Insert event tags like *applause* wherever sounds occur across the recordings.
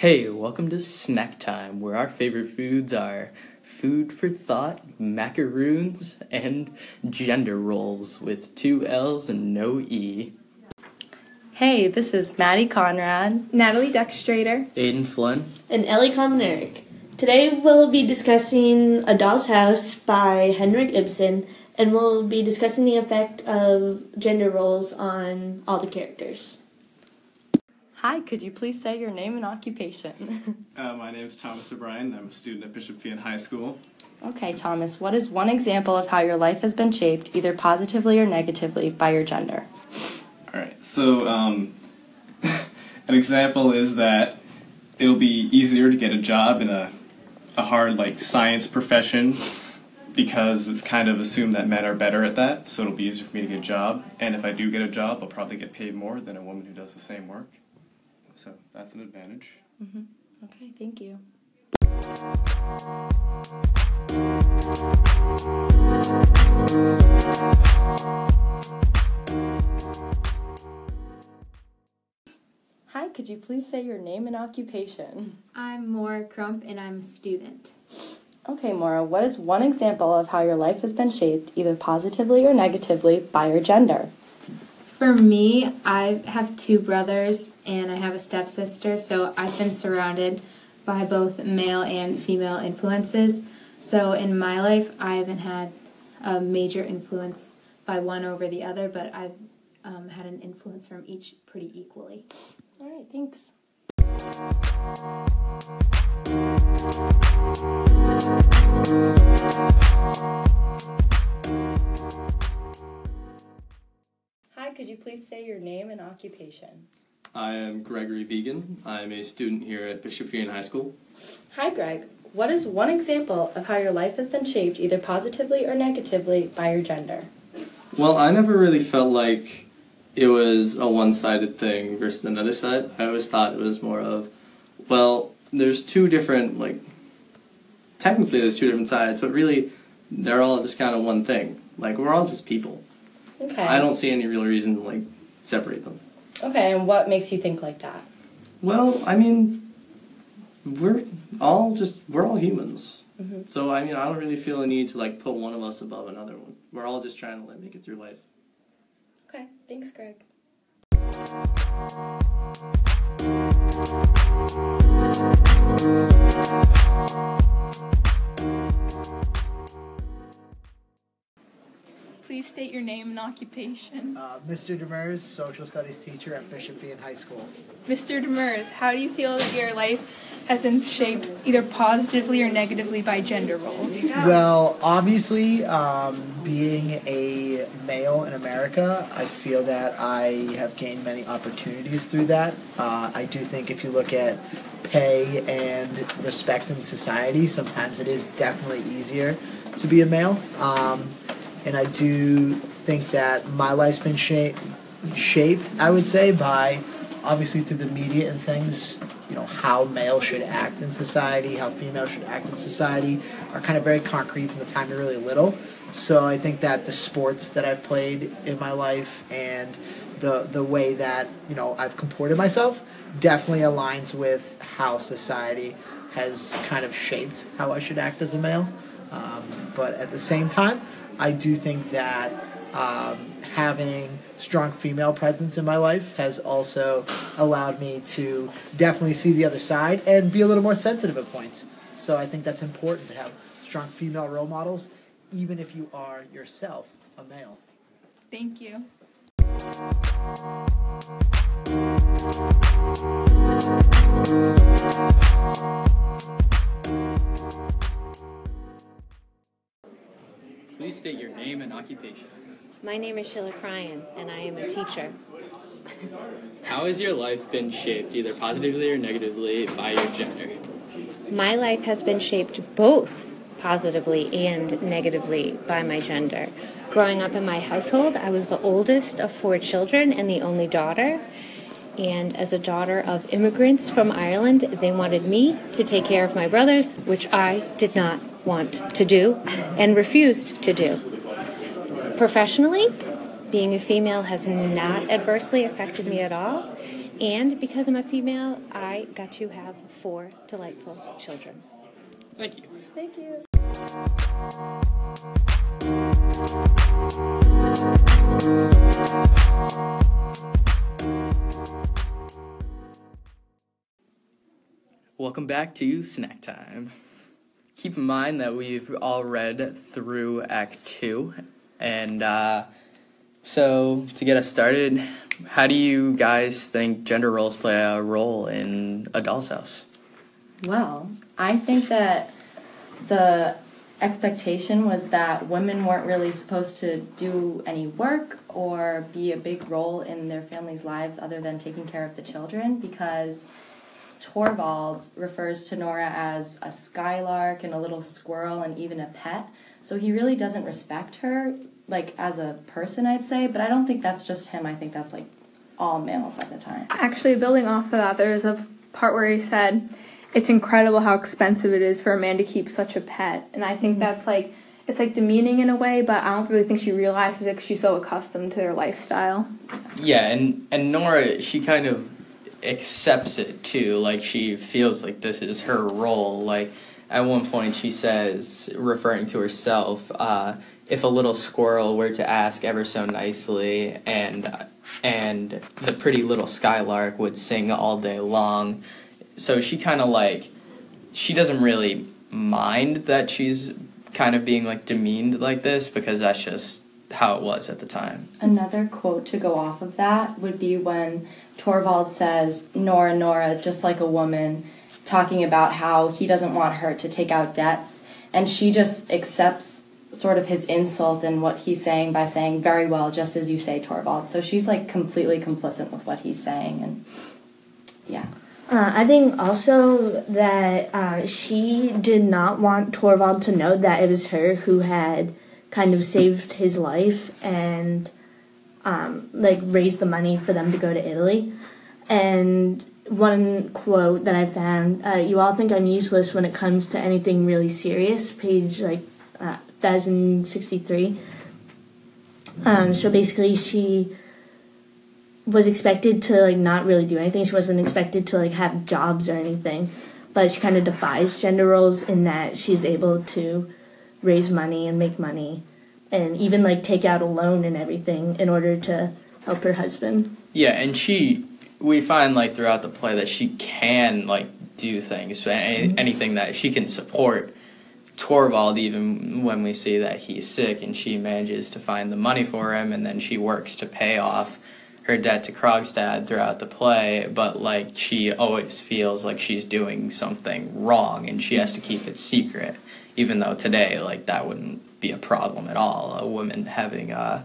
Hey, welcome to Snack Time, where our favorite foods are food for thought, macaroons, and gender roles with two L's and no E. Hey, this is Maddie Conrad. Natalie Dextrader. Aiden Flynn. and Ellie Common Today we'll be discussing A Doll's House by Henrik Ibsen, and we'll be discussing the effect of gender roles on all the characters. Hi, could you please say your name and occupation? *laughs* Uh, my name is Thomas O'Brien. I'm a student at Bishop Feehan High School. okay, Thomas, what is one example of how your life has been shaped, either positively or negatively, by your gender? All right, so um, *laughs* an example is that it'll be easier to get a job in a, a hard like science profession because it's kind of assumed that men are better at that. So it'll be easier for me to get a job, and if I do get a job, I'll probably get paid more than a woman who does the same work. So that's an advantage. Mm-hmm. Okay, thank you. Hi, could you please say your name and occupation? I'm Maura Crump and I'm a student. Okay, Maura, what is one example of how your life has been shaped, either positively or negatively, by your gender? For me, I have two brothers and I have a stepsister, so I've been surrounded by both male and female influences. So in my life, I haven't had a major influence by one over the other, but I've um, had an influence from each pretty equally. All right, thanks. Hi, could you please say your name and occupation? I am Gregory Beagan. I'm a student here at Bishop Feehan High School. Hi, Greg. What is one example of how your life has been shaped, either positively or negatively, by your gender? Well, I never really felt like it was a one sided thing versus another side. I always thought it was more of, well, there's two different, like, technically there's two different sides, but really they're all just kind of one thing. Like, we're all just people. Okay. I don't see any real reason to, like, separate them. Okay, and what makes you think like that? Well, I mean, we're all just, we're all humans. Mhm. So, I mean, I don't really feel a need to, like, put one of us above another one. We're all just trying to, like, make it through life. Okay, thanks, Greg. State your name and occupation. Uh, Mr. Demers, social studies teacher at Bishop Feehan High School. Mr. Demers, how do you feel that your life has been shaped either positively or negatively by gender roles? Well, obviously, um, being a male in America, I feel that I have gained many opportunities through that. Uh, I do think if you look at pay and respect in society, sometimes it is definitely easier to be a male. Um, and I do think that my life's been shaped, shaped, I would say, by obviously through the media and things, you know, how male should act in society, how female should act in society are kind of very concrete from the time you're really little. So I think that the sports that I've played in my life and the the way that, you know, I've comported myself definitely aligns with how society has kind of shaped how I should act as a male. Um, but at the same time, I do think that um, having strong female presence in my life has also allowed me to definitely see the other side and be a little more sensitive at points. So I think that's important to have strong female role models, even if you are yourself a male. Thank you. Please state your name and occupation. My name is Sheila Cryan, and I am a teacher. How has your life been shaped, either positively or negatively, by your gender? My life has been shaped both positively and negatively by my gender. Growing up in my household, I was the oldest of four children and the only daughter. And as a daughter of immigrants from Ireland, they wanted me to take care of my brothers, which I did not want to do and refused to do. Professionally, being a female has not adversely affected me at all. And because I'm a female, I got to have four delightful children. Thank you. Thank you. Welcome back to Snack Time. Keep in mind that we've all read through Act 2. And uh, so, to get us started, how do you guys think gender roles play a role in A Doll's House? Well, I think that the expectation was that women weren't really supposed to do any work or be a big role in their families' lives other than taking care of the children because Torvald refers to Nora as a skylark and a little squirrel and even a pet. So he really doesn't respect her, like as a person, I'd say. But I don't think that's just him. I think that's like all males at the time. Actually, building off of that, there was a part where he said, "It's incredible how expensive it is for a man to keep such a pet," and I think mm-hmm. that's like it's like demeaning in a way, but I don't really think she realizes it because she's so accustomed to their lifestyle. Yeah, and, and Nora, she kind of accepts it too. Like, she feels like this is her role. Like, at one point, she says, referring to herself, uh, if a little squirrel were to ask ever so nicely, and and the pretty little skylark would sing all day long. So she kind of like, she doesn't really mind that she's kind of being like demeaned like this because that's just how it was at the time. Another quote to go off of that would be when Torvald says, Nora, Nora, just like a woman, talking about how he doesn't want her to take out debts. And she just accepts sort of his insult and what he's saying by saying, very well, just as you say, Torvald. So she's like completely complicit with what he's saying. And yeah. Uh, I think also that uh, she did not want Torvald to know that it was her who had kind of saved his life and um, like raise the money for them to go to Italy. And one quote that I found: uh, "You all think I'm useless when it comes to anything really serious." Page like uh, thousand sixty three. Um, so basically, she was expected to like not really do anything. She wasn't expected to like have jobs or anything, but she kind of defies gender roles in that she's able to raise money and make money, and even like take out a loan and everything in order to help her husband. Yeah, and she, we find like throughout the play that she can like do things, any, mm-hmm. anything that she can support Torvald, even when we see that he's sick, and she manages to find the money for him, and then she works to pay off her debt to Krogstad throughout the play, but like she always feels like she's doing something wrong and she has to keep it secret, even though today like that wouldn't be a problem at all. A woman having uh,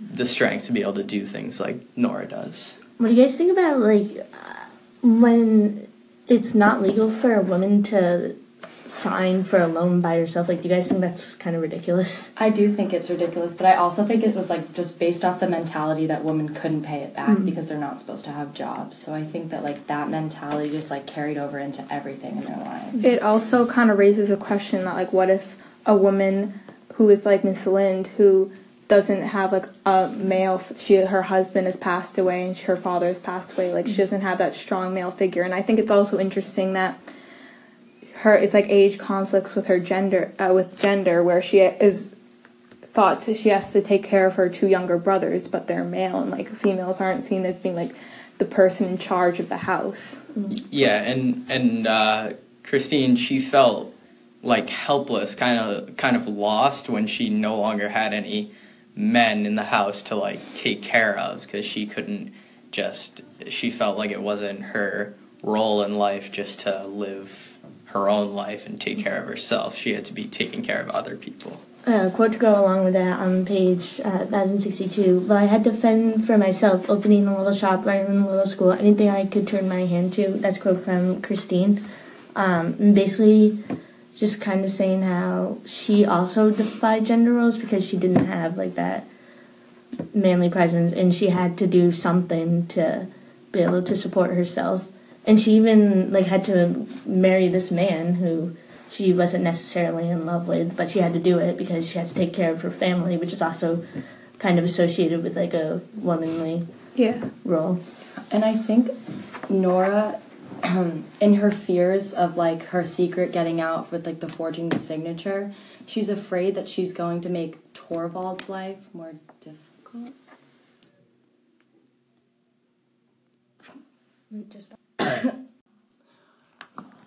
the strength to be able to do things like Nora does. What do you guys think about like uh, when it's not legal for a woman to sign for a loan by herself? Like, do you guys think that's kind of ridiculous? I do think it's ridiculous, but I also think it was like just based off the mentality that women couldn't pay it back mm. because they're not supposed to have jobs. So I think that like that mentality just like carried over into everything in their lives. It also kind of raises a question that, like, what if a woman who is like Miss Lind, who doesn't have like a male, she her husband has passed away and her father has passed away, like she mm. doesn't have that strong male figure. And I think it's also interesting that her it's like age conflicts with her gender, uh, with gender, where she is thought she has to take care of her two younger brothers, but they're male, and like females aren't seen as being like the person in charge of the house. Yeah, and and uh, Christine, she felt like helpless, kind of kind of lost when she no longer had any men in the house to like take care of because she couldn't just she felt like it wasn't her role in life just to live her own life and take care of herself. She had to be taking care of other people. Uh, quote to go along with that on page uh, 1062. Well, I had to fend for myself, opening a little shop, running a little school, anything I could turn my hand to. That's a quote from Christine. Um, and basically, just kind of saying how she also defied gender roles because she didn't have like that manly presence, and she had to do something to be able to support herself. And she even like had to marry this man who she wasn't necessarily in love with, but she had to do it because she had to take care of her family, which is also kind of associated with like a womanly Yeah. role. And I think Nora, um, in her fears of like her secret getting out with like the forging the signature, she's afraid that she's going to make Torvald's life more difficult. Just *coughs*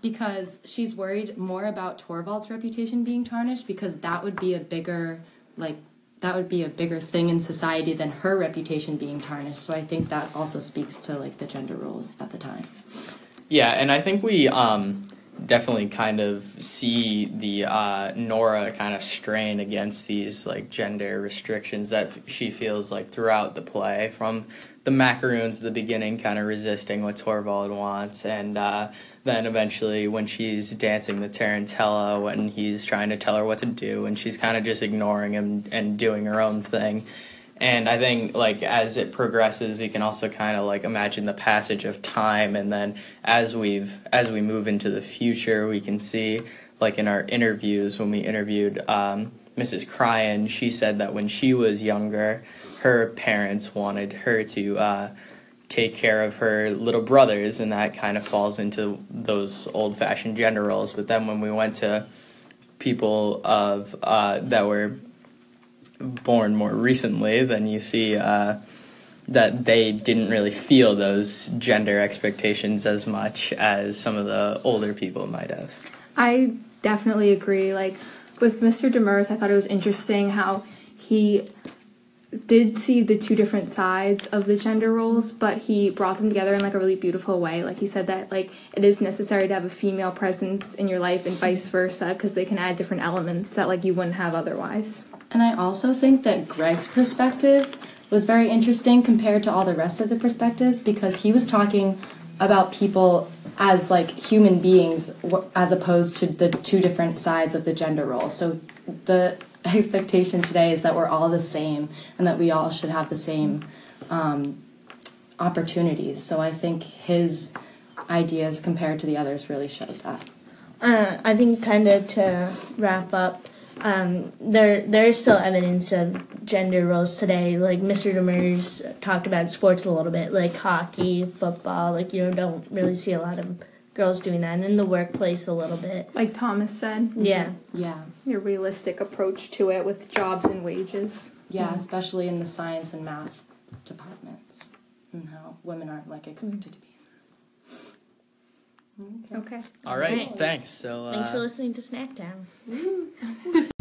Because she's worried more about Torvald's reputation being tarnished because that would be a bigger like that would be a bigger thing in society than her reputation being tarnished. So I think that also speaks to like the gender roles at the time. Yeah, and I think we um, definitely kind of see the uh, Nora kind of strain against these like gender restrictions that she feels like throughout the play, from the macaroons at the beginning, kind of resisting what Torvald wants, and uh, then eventually when she's dancing the Tarantella, when he's trying to tell her what to do, and she's kind of just ignoring him and doing her own thing. And I think like as it progresses, you can also kind of like imagine the passage of time, and then as we've as we move into the future, we can see like in our interviews when we interviewed um, Mrs. Cryan, she said that when she was younger, her parents wanted her to uh, take care of her little brothers, and that kind of falls into those old-fashioned gender roles. But then when we went to people of uh, that were born more recently, then you see uh, that they didn't really feel those gender expectations as much as some of the older people might have. I definitely agree. Like with Mr. Demers, I thought it was interesting how he did see the two different sides of the gender roles, but he brought them together in like a really beautiful way. Like he said that like it is necessary to have a female presence in your life and vice versa because they can add different elements that like you wouldn't have otherwise. And I also think that Greg's perspective was very interesting compared to all the rest of the perspectives because he was talking about people as like human beings as opposed to the two different sides of the gender role. So the *laughs* expectation today is that we're all the same and that we all should have the same um, opportunities. So I think his ideas compared to the others really showed that. Uh, I think kind of to wrap up, um, there there is still evidence of gender roles today. Like Mr. Demers talked about sports a little bit, like hockey, football. Like you don't really see a lot of girls doing that and in the workplace a little bit. Like Thomas said, Yeah, Yeah. a realistic approach to it with jobs and wages. Yeah, especially in the science and math departments and how women aren't like expected to be in that. Okay. Okay. All right, Okay. thanks. So uh, thanks for listening to Snack Town. *laughs*